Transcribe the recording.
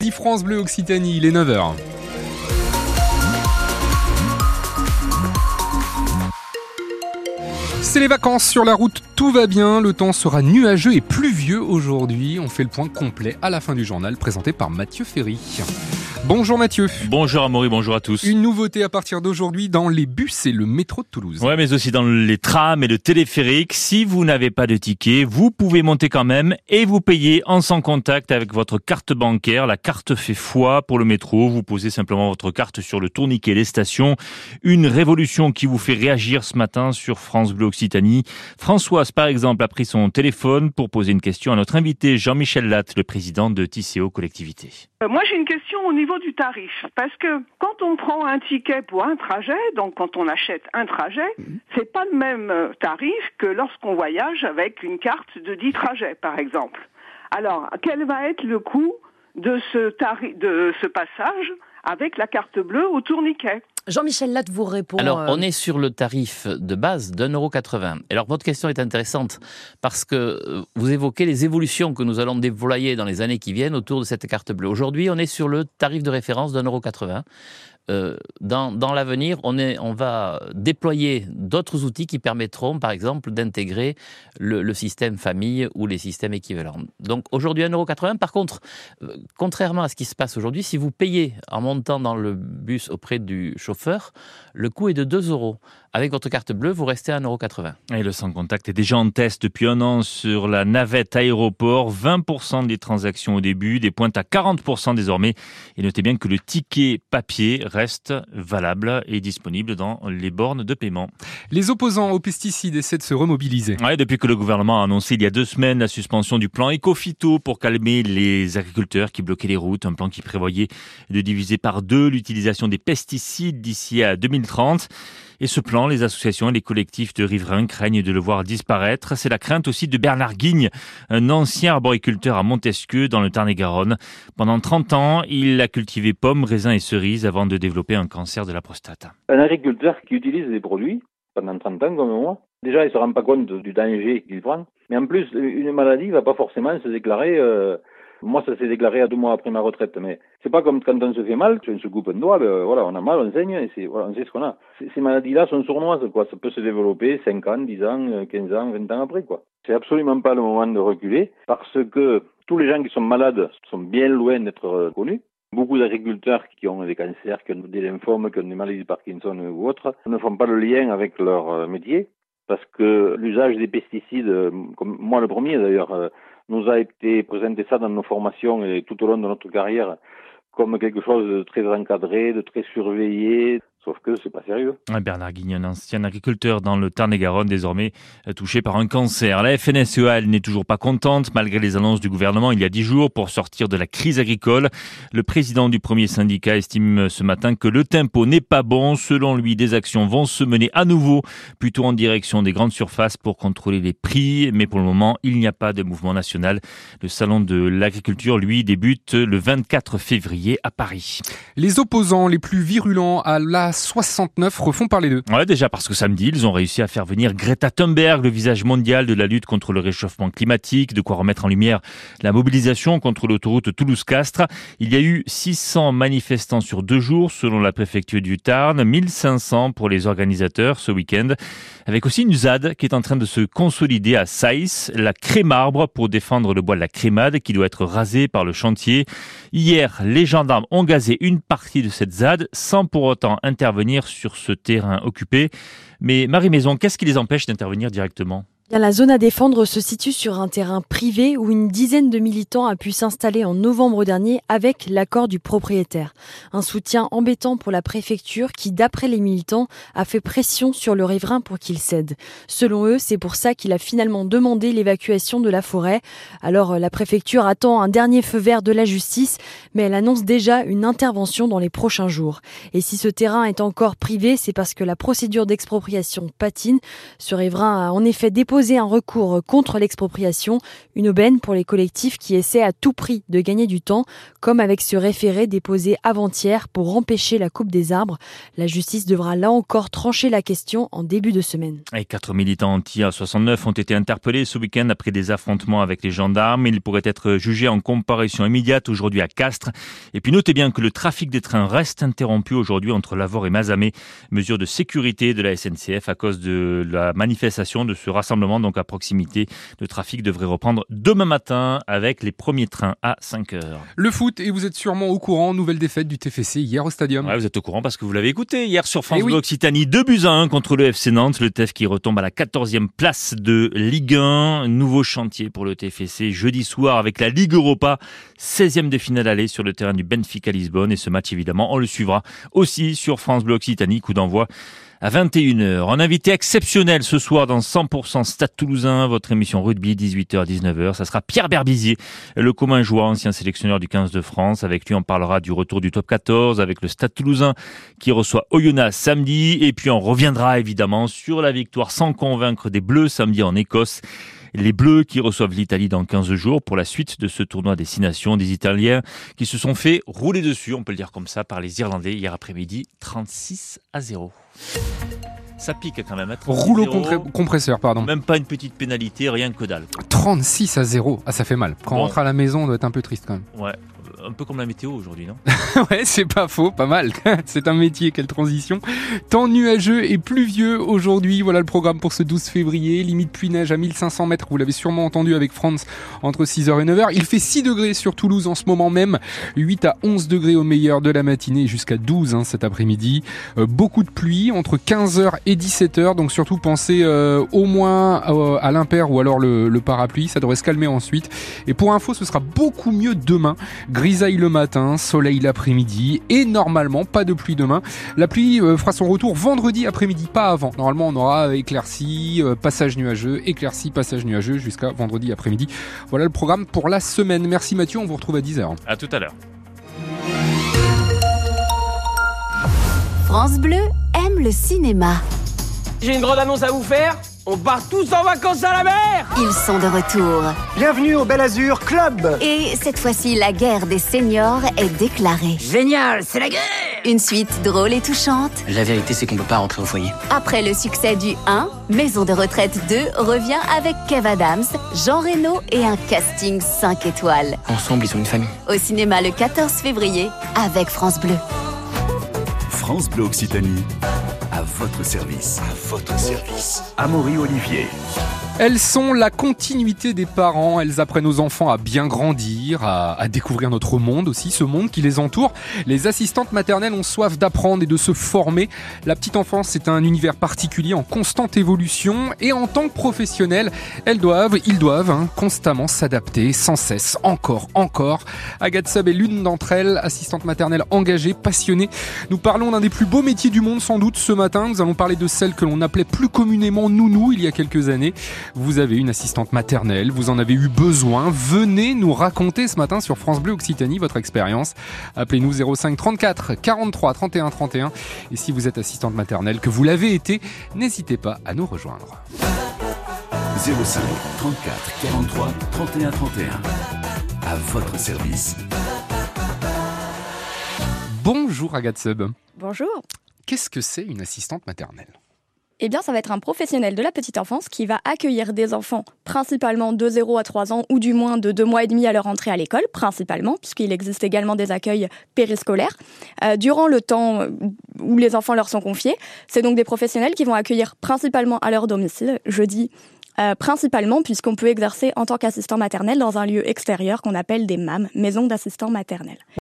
10 France Bleu Occitanie, il est 9h. C'est les vacances sur la route, tout va bien, le temps sera nuageux et pluvieux aujourd'hui. On fait le point complet à la fin du journal présenté par Mathieu Ferry. Bonjour Mathieu. Bonjour Amaury, bonjour à tous. Une nouveauté à partir d'aujourd'hui dans les bus et le métro de Toulouse. Ouais, mais aussi dans les trams et le téléphérique. Si vous n'avez pas de ticket, vous pouvez monter quand même et vous payez en sans contact avec votre carte bancaire. La carte fait foi pour le métro. Vous posez simplement votre carte sur le tourniquet des stations. Une révolution qui vous fait réagir ce matin sur France Bleu Occitanie. Françoise, par exemple, a pris son téléphone pour poser une question à notre invité Jean-Michel Latte, le président de Tisséo Collectivité. Euh, moi, j'ai une question au niveau du tarif. Parce que quand on prend un ticket pour un trajet, donc quand on achète un trajet, mhm. c'est pas le même euh, tarif que lorsqu'on voyage avec une carte de 10 trajets, par exemple. Alors, quel va être le coût de ce, tarif, de ce passage avec la carte bleue au tourniquet? Jean-Michel Latte vous répond. Alors, euh, on est sur le tarif de base d'un euro quatre-vingts. Alors, votre question est intéressante parce que euh, vous évoquez les évolutions que nous allons déployer dans les années qui viennent autour de cette carte bleue. Aujourd'hui, on est sur le tarif de référence d'un euro quatre-vingts. Euh, dans, l'avenir, on, va déployer d'autres outils qui permettront, par exemple, d'intégrer le, le, système famille ou les systèmes équivalents. Donc aujourd'hui, 1,80€. Par contre, euh, contrairement à ce qui se passe aujourd'hui, si vous payez en montant dans le bus auprès du chauffeur, le coût est de 2 euros. Avec votre carte bleue, vous restez à 1,80€. Et le sans contact est déjà en test depuis un an sur la navette aéroport. 20% des transactions au début, des pointes à 40% désormais. Et notez bien que le ticket papier reste valable et disponible dans les bornes de paiement. Les opposants aux pesticides essaient de se remobiliser. Ouais, depuis que le gouvernement a annoncé il y a deux semaines la suspension du plan Ecofito pour calmer les agriculteurs qui bloquaient les routes, un plan qui prévoyait de diviser par deux l'utilisation des pesticides d'ici à 2030. Et ce plan, les associations et les collectifs de riverains craignent de le voir disparaître. C'est la crainte aussi de Bernard Guigne, un ancien arboriculteur à Montesquieu dans le Tarn-et-Garonne. Pendant 30 ans, il a cultivé pommes, raisins et cerises avant de développer un cancer de la prostate. Un agriculteur qui utilise des produits pendant 30 ans comme moi, déjà il se rend pas compte du danger qu'il prend. Mais en plus, une maladie va pas forcément se déclarer euh, moi, ça s'est déclaré à deux mois après ma retraite, mais c'est pas comme quand on se fait mal, on se coupe un doigt, ben, voilà, on a mal, on saigne, et voilà, on sait ce qu'on a. Ces maladies-là sont sournoises, quoi. Ça peut se développer 5 ans, 10 ans, 15 ans, 20 ans après, quoi. C'est absolument pas le moment de reculer, parce que tous les gens qui sont malades sont bien loin d'être euh, connus. Beaucoup d'agriculteurs qui ont des cancers, qui ont des lymphomes, qui ont des maladies de Parkinson ou autres, ne font pas le lien avec leur euh, métier parce que l'usage des pesticides, euh, comme moi le premier d'ailleurs, nous a été présenté ça dans nos formations et tout au long de notre carrière comme quelque chose de très encadré, de très surveillé, Sauf que c'est pas sérieux. Bernard Guignon, ancien agriculteur dans le Tarn-et-Garonne, désormais euh, touché par un cancer. La FNSEA, elle n'est toujours pas contente, malgré les annonces du gouvernement il y a dix jours pour sortir de la crise agricole. Le président du premier syndicat estime ce matin que le tempo n'est pas bon. Selon lui, des actions vont se mener à nouveau, plutôt en direction des grandes surfaces pour contrôler les prix. Mais pour le moment, il n'y a pas de mouvement national. Le salon de l'agriculture, lui, débute le 24 février à Paris. Les opposants les plus virulents à la 69 refont parler d'eux. Ouais, déjà parce que samedi, ils ont réussi à faire venir Greta Thunberg, le visage mondial de la lutte contre le réchauffement climatique, de quoi remettre en lumière la mobilisation contre l'autoroute Toulouse-Castres. Il y a eu 600 manifestants sur deux jours, selon la préfecture du Tarn, 1500 pour les organisateurs ce week-end, avec aussi une ZAD qui est en train de se consolider à Saïs, la crémarbre pour défendre le bois de la crémade qui doit être rasé par le chantier. Hier, les gendarmes ont gazé une partie de cette ZAD sans pour autant intervenir sur ce terrain occupé. Mais Marie Maison, qu'est-ce qui les empêche d'intervenir directement? La zone à défendre se situe sur un terrain privé où une dizaine de militants a pu s'installer en novembre dernier avec l'accord du propriétaire. Un soutien embêtant pour la préfecture qui, d'après les militants, a fait pression sur le riverain pour qu'il cède. Selon eux, c'est pour ça qu'il a finalement demandé l'évacuation de la forêt. Alors la préfecture attend un dernier feu vert de la justice, mais elle annonce déjà une intervention dans les prochains jours. Et si ce terrain est encore privé, c'est parce que la procédure d'expropriation patine. Ce riverain a en effet déposé déposer un recours contre l'expropriation, une aubaine pour les collectifs qui essaient à tout prix de gagner du temps, comme avec ce référé déposé avant-hier pour empêcher la coupe des arbres. La justice devra là encore trancher la question en début de semaine. Et quatre militants anti-A69 ont été interpellés ce week-end après des affrontements avec les gendarmes. Ils pourraient être jugés en comparution immédiate aujourd'hui à Castres. Et puis notez bien que le trafic des trains reste interrompu aujourd'hui entre Lavore et Mazamet. Mesure de sécurité de la SNCF à cause de la manifestation de ce rassemblement donc à proximité. Le trafic devrait reprendre demain matin avec les premiers trains à 5 heures. Le foot, et vous êtes sûrement au courant, nouvelle défaite du TFC hier au stadium. Ouais, vous êtes au courant parce que vous l'avez écouté hier sur France Eh oui. Bleu Occitanie. 2 buts à 1 contre le FC Nantes. Le TEF qui retombe à la 14e place de Ligue 1. Nouveau chantier pour le TFC jeudi soir avec la Ligue Europa. 16e de finale aller sur le terrain du Benfica Lisbonne. Et ce match, évidemment, on le suivra aussi sur France Bleu Occitanie. Coup d'envoi à 21h. Un invité exceptionnel ce soir dans 100% Stade Toulousain, votre émission rugby 18h-19h. Ça sera Pierre Berbizier, le commun joie, ancien sélectionneur du 15 de France. Avec lui, on parlera du retour du top 14 avec le Stade Toulousain qui reçoit Oyonnax samedi. Et puis on reviendra évidemment sur la victoire sans convaincre des Bleus samedi en Écosse. Les Bleus qui reçoivent l'Italie dans 15 jours pour la suite de ce tournoi Destination des Italiens qui se sont fait rouler dessus, on peut le dire comme ça, par les Irlandais hier après-midi, 36 à 0. Ça pique quand même. hein, 36 Rouleau 0. contre- compresseur, pardon. Même pas une petite pénalité, rien que dalle. 36 à 0. Ah, ça fait mal. Quand on rentre à la maison, on doit être un peu triste quand même. Ouais, un peu comme la météo aujourd'hui, non ouais, c'est pas faux, pas mal. c'est un métier, quelle transition. Temps nuageux et pluvieux aujourd'hui. Voilà le programme pour ce 12 février. Limite pluie-neige à 1500 mètres. Vous l'avez sûrement entendu avec France entre 6h et 9h. Il fait 6 degrés sur Toulouse en ce moment même. 8 à 11 degrés au meilleur de la matinée jusqu'à 12 hein, cet après-midi. Euh, beaucoup de pluie entre 15h et 17h. Donc surtout pensez euh, au moins euh, à l'impair ou alors le, le parapluie. Ça devrait se calmer ensuite. Et pour info, ce sera beaucoup mieux demain. Grisaille le matin, soleil l'après-midi et normalement pas de pluie demain. La pluie euh, fera son retour vendredi après-midi, pas avant. Normalement, on aura éclairci, euh, passage nuageux, éclairci, passage nuageux jusqu'à vendredi après-midi. Voilà le programme pour la semaine. Merci Mathieu, on vous retrouve à 10h. À tout à l'heure. France Bleu aime le cinéma. J'ai une grande annonce à vous faire. On part tous en vacances à la mer Ils sont de retour. Bienvenue au Bel Azur Club Et cette fois-ci, la guerre des seniors est déclarée. Génial, c'est la guerre Une suite drôle et touchante. La vérité, c'est qu'on peut pas rentrer au foyer. Après le succès du 1, Maison de retraite 2 revient avec Kev Adams, Jean Reno et un casting 5 étoiles. Ensemble, ils sont une famille. Au cinéma le 14 février avec France Bleu. France Bleu Occitanie, votre service. À votre service. Amaury Olivier. Elles sont la continuité des parents, elles apprennent aux enfants à bien grandir, à, découvrir notre monde aussi, ce monde qui les entoure. Les assistantes maternelles ont soif d'apprendre et de se former. La petite enfance, c'est un univers particulier en constante évolution et en tant que professionnels, elles doivent, ils doivent hein, constamment s'adapter sans cesse, encore, encore. Agathe Sub est l'une d'entre elles, assistante maternelle engagée, passionnée. Nous parlons d'un des plus beaux métiers du monde sans doute ce matin. Nous allons parler de celle que l'on appelait plus communément nounou il y a quelques années. Vous avez une assistante maternelle, vous en avez eu besoin. Venez nous raconter ce matin sur France Bleu Occitanie votre expérience. Appelez-nous 05 34 43 31 31. Et si vous êtes assistante maternelle, que vous l'avez été, n'hésitez pas à nous rejoindre. 05 34 43 31 31. À votre service. Bonjour Agathe Sub. Bonjour. Qu'est-ce que c'est une assistante maternelle? Eh bien, ça va être un professionnel de la petite enfance qui va accueillir des enfants, principalement de 0 à 3 ans, ou du moins de 2 mois et demi à leur entrée à l'école, principalement, puisqu'il existe également des accueils périscolaires, euh, durant le temps où les enfants leur sont confiés. C'est donc des professionnels qui vont accueillir principalement à leur domicile, je dis euh, principalement puisqu'on peut exercer en tant qu'assistant maternel dans un lieu extérieur qu'on appelle des MAM, maisons d'assistants maternels.